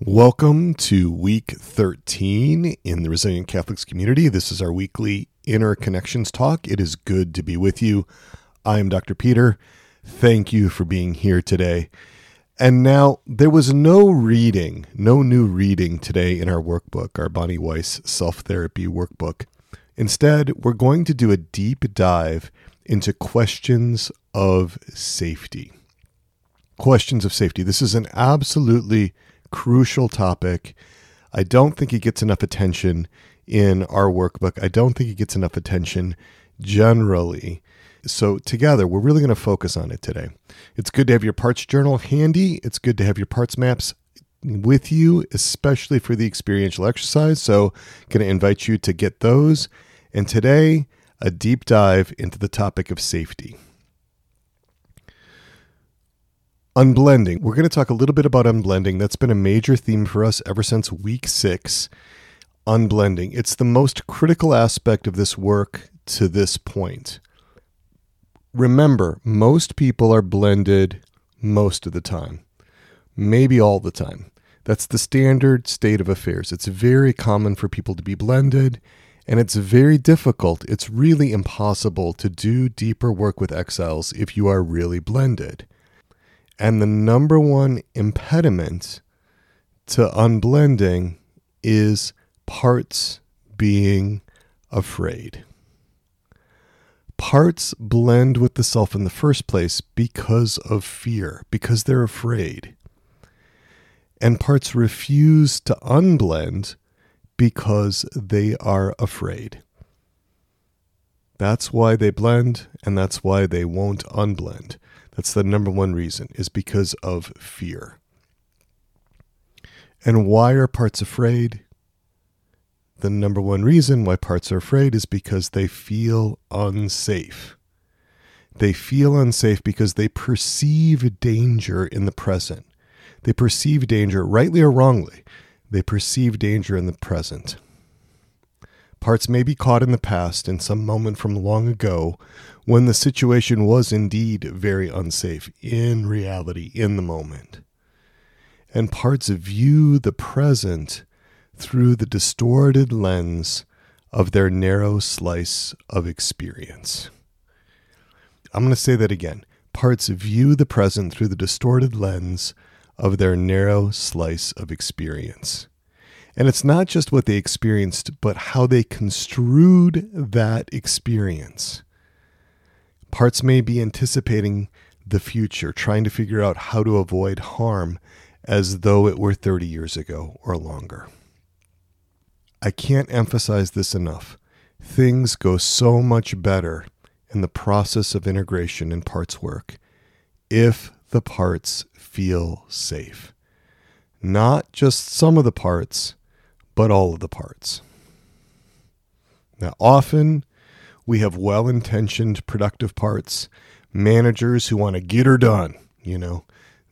Welcome to week 13 in the Resilient Catholics community. This is our weekly Interconnections talk. It is good to be with you. I am Dr. Peter. Thank you for being here today. And now, there was no reading, no new reading today in our workbook, our Bonnie Weiss self therapy workbook. Instead, we're going to do a deep dive into questions of safety. Questions of safety. This is an absolutely crucial topic. I don't think it gets enough attention in our workbook. I don't think it gets enough attention generally. So, together, we're really going to focus on it today. It's good to have your parts journal handy. It's good to have your parts maps with you, especially for the experiential exercise. So, going to invite you to get those. And today, a deep dive into the topic of safety. Unblending. We're going to talk a little bit about unblending. That's been a major theme for us ever since week six. Unblending. It's the most critical aspect of this work to this point. Remember, most people are blended most of the time, maybe all the time. That's the standard state of affairs. It's very common for people to be blended, and it's very difficult. It's really impossible to do deeper work with exiles if you are really blended. And the number one impediment to unblending is parts being afraid. Parts blend with the self in the first place because of fear, because they're afraid. And parts refuse to unblend because they are afraid. That's why they blend, and that's why they won't unblend. That's the number one reason, is because of fear. And why are parts afraid? The number one reason why parts are afraid is because they feel unsafe. They feel unsafe because they perceive danger in the present. They perceive danger, rightly or wrongly, they perceive danger in the present. Parts may be caught in the past in some moment from long ago when the situation was indeed very unsafe in reality, in the moment. And parts view the present through the distorted lens of their narrow slice of experience. I'm going to say that again. Parts view the present through the distorted lens of their narrow slice of experience. And it's not just what they experienced, but how they construed that experience. Parts may be anticipating the future, trying to figure out how to avoid harm as though it were 30 years ago or longer. I can't emphasize this enough. Things go so much better in the process of integration in parts work if the parts feel safe. Not just some of the parts, but all of the parts. Now, often we have well intentioned, productive parts, managers who want to get her done. You know,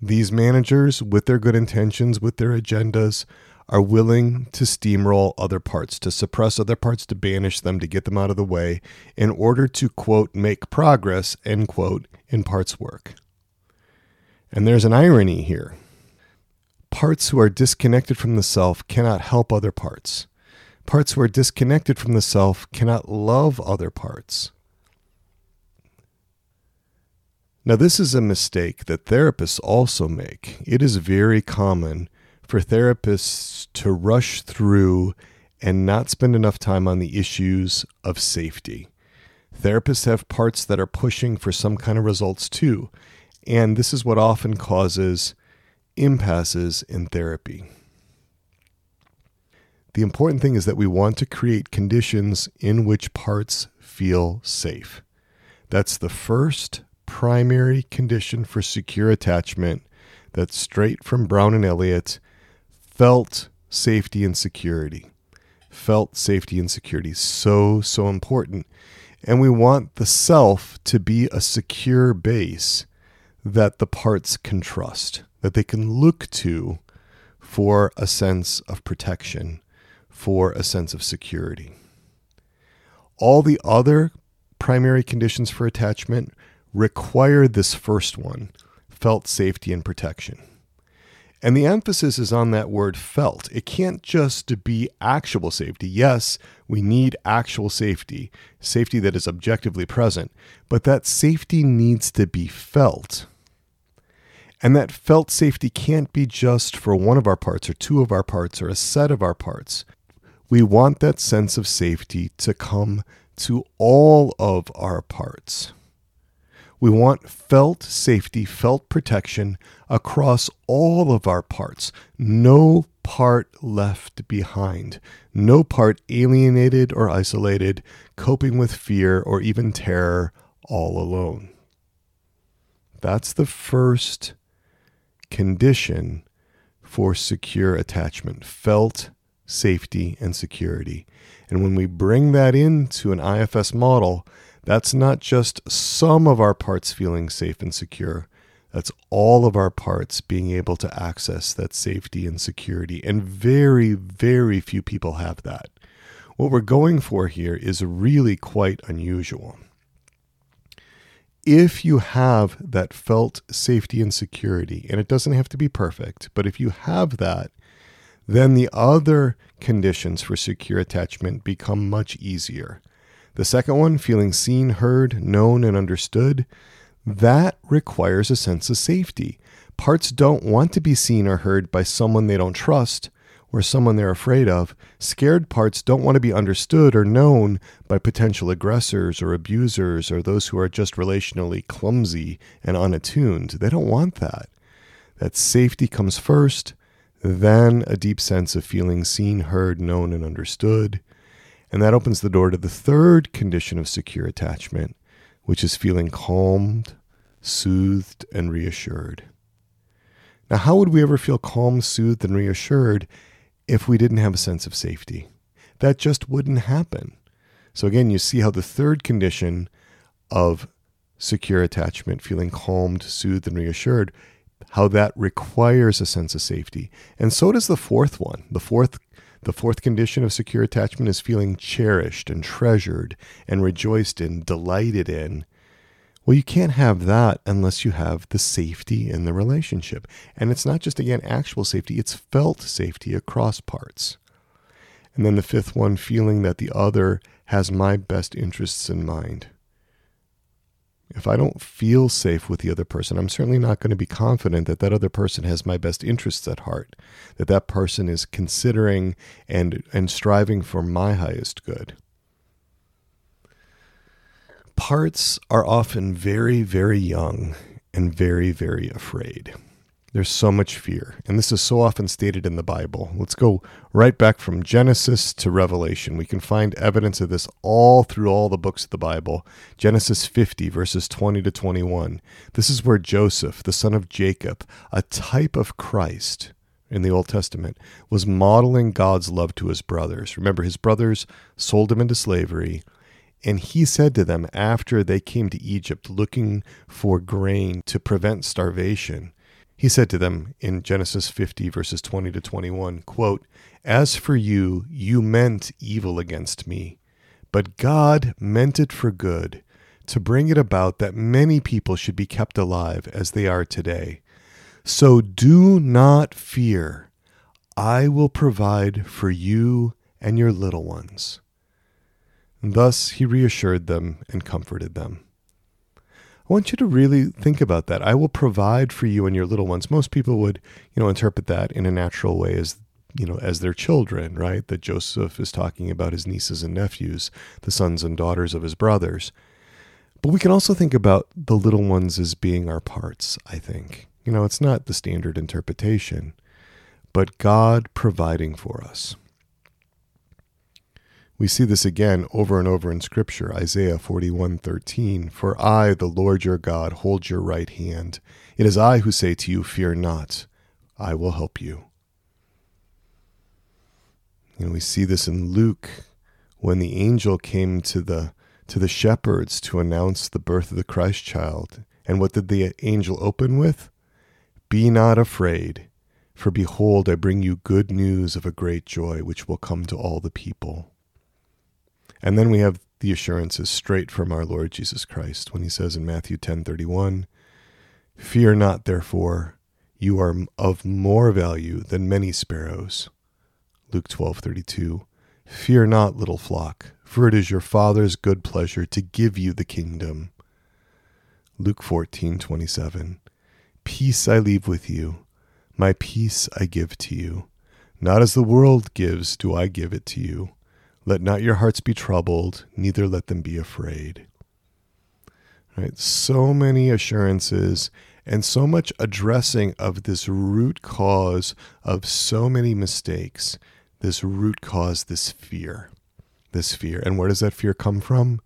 these managers, with their good intentions, with their agendas, are willing to steamroll other parts, to suppress other parts, to banish them, to get them out of the way, in order to, quote, make progress, end quote, in parts work. And there's an irony here parts who are disconnected from the self cannot help other parts. Parts who are disconnected from the self cannot love other parts. Now, this is a mistake that therapists also make. It is very common for therapists to rush through and not spend enough time on the issues of safety. Therapists have parts that are pushing for some kind of results too, and this is what often causes impasses in therapy. The important thing is that we want to create conditions in which parts feel safe. That's the first primary condition for secure attachment that's straight from Brown and Elliott felt safety and security. Felt safety and security. So, so important. And we want the self to be a secure base that the parts can trust that they can look to for a sense of protection, for a sense of security. All the other primary conditions for attachment require this first one felt safety and protection. And the emphasis is on that word felt. It can't just be actual safety. Yes, we need actual safety, safety that is objectively present, but that safety needs to be felt. And that felt safety can't be just for one of our parts or two of our parts or a set of our parts. We want that sense of safety to come to all of our parts. We want felt safety, felt protection across all of our parts. No part left behind. No part alienated or isolated, coping with fear or even terror all alone. That's the first condition for secure attachment felt safety and security. And when we bring that into an IFS model, that's not just some of our parts feeling safe and secure. That's all of our parts being able to access that safety and security. And very, very few people have that. What we're going for here is really quite unusual. If you have that felt safety and security, and it doesn't have to be perfect, but if you have that, then the other conditions for secure attachment become much easier. The second one, feeling seen, heard, known, and understood, that requires a sense of safety. Parts don't want to be seen or heard by someone they don't trust or someone they're afraid of. Scared parts don't want to be understood or known by potential aggressors or abusers or those who are just relationally clumsy and unattuned. They don't want that. That safety comes first, then a deep sense of feeling seen, heard, known, and understood. And that opens the door to the third condition of secure attachment, which is feeling calmed, soothed, and reassured. Now, how would we ever feel calm, soothed, and reassured if we didn't have a sense of safety? That just wouldn't happen. So, again, you see how the third condition of secure attachment, feeling calmed, soothed, and reassured, how that requires a sense of safety. And so does the fourth one. The fourth the fourth condition of secure attachment is feeling cherished and treasured and rejoiced in, delighted in. Well, you can't have that unless you have the safety in the relationship. And it's not just, again, actual safety, it's felt safety across parts. And then the fifth one, feeling that the other has my best interests in mind. If I don't feel safe with the other person, I'm certainly not going to be confident that that other person has my best interests at heart, that that person is considering and, and striving for my highest good. Parts are often very, very young and very, very afraid. There's so much fear, and this is so often stated in the Bible. Let's go right back from Genesis to Revelation. We can find evidence of this all through all the books of the Bible. Genesis 50, verses 20 to 21. This is where Joseph, the son of Jacob, a type of Christ in the Old Testament, was modeling God's love to his brothers. Remember, his brothers sold him into slavery. And he said to them after they came to Egypt looking for grain to prevent starvation, he said to them in Genesis 50, verses 20 to 21, quote, As for you, you meant evil against me, but God meant it for good, to bring it about that many people should be kept alive as they are today. So do not fear. I will provide for you and your little ones. thus he reassured them and comforted them. I want you to really think about that. I will provide for you and your little ones. Most people would, you know, interpret that in a natural way as, you know, as their children, right? That Joseph is talking about his nieces and nephews, the sons and daughters of his brothers. But we can also think about the little ones as being our parts, I think. You know, it's not the standard interpretation, but God providing for us. We see this again over and over in scripture, Isaiah 41:13, "For I, the Lord your God, hold your right hand. It is I who say to you, fear not. I will help you." And we see this in Luke when the angel came to the to the shepherds to announce the birth of the Christ child. And what did the angel open with? Be not afraid, for behold, I bring you good news of a great joy which will come to all the people. And then we have the assurances straight from our Lord Jesus Christ when he says in Matthew 10:31, "Fear not therefore, You are of more value than many sparrows. Luke 12:32 Fear not, little flock, for it is your Father's good pleasure to give you the kingdom. Luke 14:27 Peace I leave with you, my peace I give to you. Not as the world gives do I give it to you. Let not your hearts be troubled, neither let them be afraid. Right? So many assurances and so much addressing of this root cause of so many mistakes, this root cause, this fear, this fear. And where does that fear come from?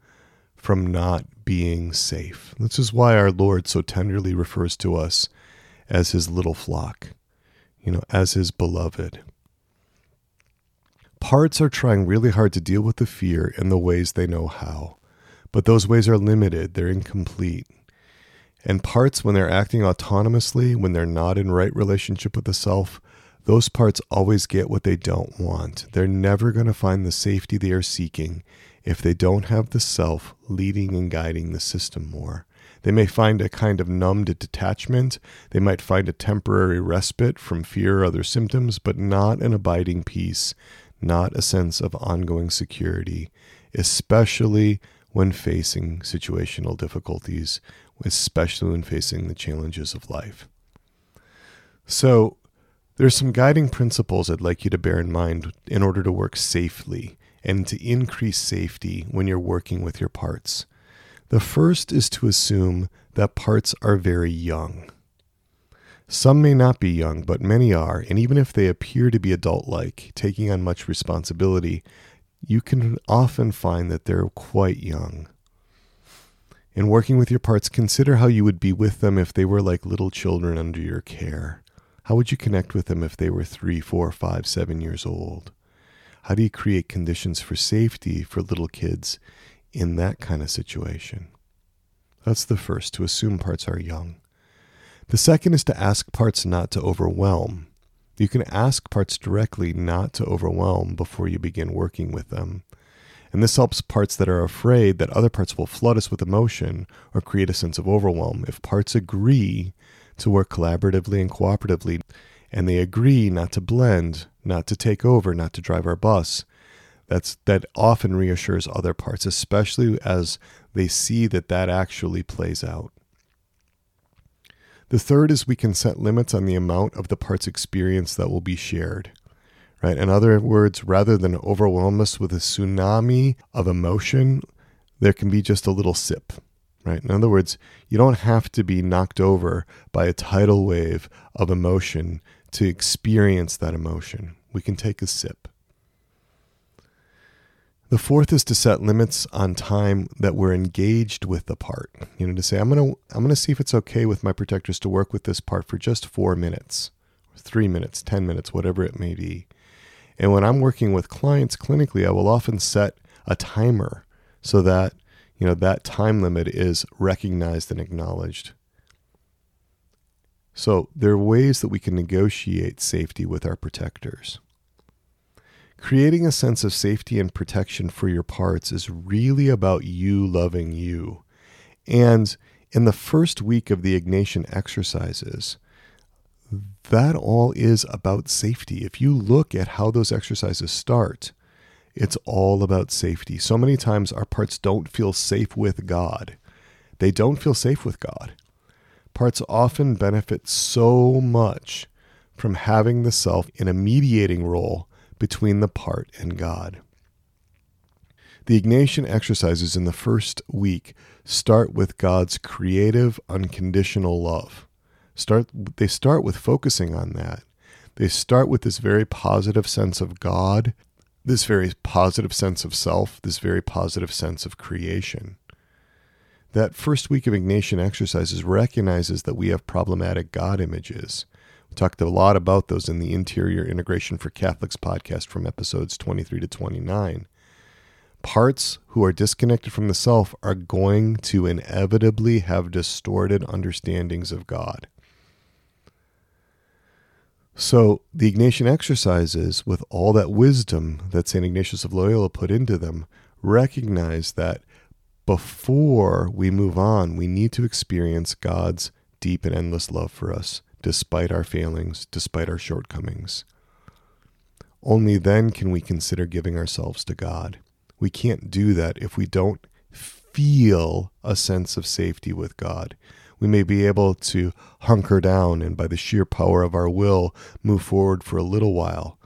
From not being safe. This is why our Lord so tenderly refers to us as his little flock, you know, as his beloved. Parts are trying really hard to deal with the fear in the ways they know how, but those ways are limited, they're incomplete. And parts, when they're acting autonomously, when they're not in right relationship with the self, those parts always get what they don't want. They're never going to find the safety they are seeking if they don't have the self leading and guiding the system more. They may find a kind of numbed detachment. They might find a temporary respite from fear or other symptoms, but not an abiding peace, not a sense of ongoing security, especially when facing situational difficulties, especially when facing the challenges of life. So, there's some guiding principles I'd like you to bear in mind in order to work safely and to increase safety when you're working with your parts. The first is to assume that parts are very young. Some may not be young, but many are, and even if they appear to be adult like, taking on much responsibility, you can often find that they're quite young. In working with your parts, consider how you would be with them if they were like little children under your care. How would you connect with them if they were three, four, five, seven years old? How do you create conditions for safety for little kids in that kind of situation? That's the first, to assume parts are young. The second is to ask parts not to overwhelm. You can ask parts directly not to overwhelm before you begin working with them. And this helps parts that are afraid that other parts will flood us with emotion or create a sense of overwhelm. If parts agree to work collaboratively and cooperatively, and they agree not to blend, not to take over, not to drive our bus, that's that often reassures other parts, especially as they see that that actually plays out. The third is we can set limits on the amount of the part's experience that will be shared. Right? In other words, rather than overwhelm us with a tsunami of emotion, there can be just a little sip. Right? In other words, you don't have to be knocked over by a tidal wave of emotion to experience that emotion. We can take a sip. The fourth is to set limits on time that we're engaged with the part. You know, to say I'm gonna I'm gonna see if it's okay with my protectors to work with this part for just four minutes, three minutes, ten minutes, whatever it may be. And when I'm working with clients clinically, I will often set a timer so that you know that time limit is recognized and acknowledged. So there are ways that we can negotiate safety with our protectors. Creating a sense of safety and protection for your parts is really about you loving you. And in the first week of the Ignatian exercises, that all is about safety. If you look at how those exercises start, it's all about safety. So many times our parts don't feel safe with God. They don't feel safe with God. Parts often benefit so much from having the self in a mediating role between the part and God. The Ignatian exercises in the first week start with God's creative, unconditional love. Start, they start with focusing on that. They start with this very positive sense of God, this very positive sense of self, this very positive sense of creation. That first week of Ignatian exercises recognizes that we have problematic God images we talked a lot about those in the Interior Integration for Catholics podcast from episodes 23 to 29. Parts who are disconnected from the self are going to inevitably have distorted understandings of God. So, the Ignatian exercises, with all that wisdom that St. Ignatius of Loyola put into them, recognize that before we move on, we need to experience God's deep and endless love for us despite our failings, despite our shortcomings. Only then can we consider giving ourselves to God. We can't do that if we don't feel a sense of safety with God. We may be able to hunker down and, by the sheer power of our will, move forward for a little while.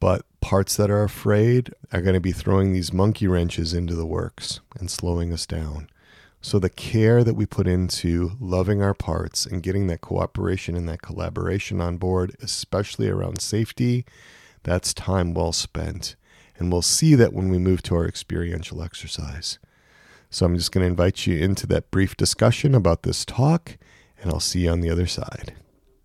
But parts that are afraid are going to be throwing these monkey wrenches into the works and slowing us down. So, the care that we put into loving our parts and getting that cooperation and that collaboration on board, especially around safety, that's time well spent. And we'll see that when we move to our experiential exercise. So, I'm just going to invite you into that brief discussion about this talk, and I'll see you on the other side.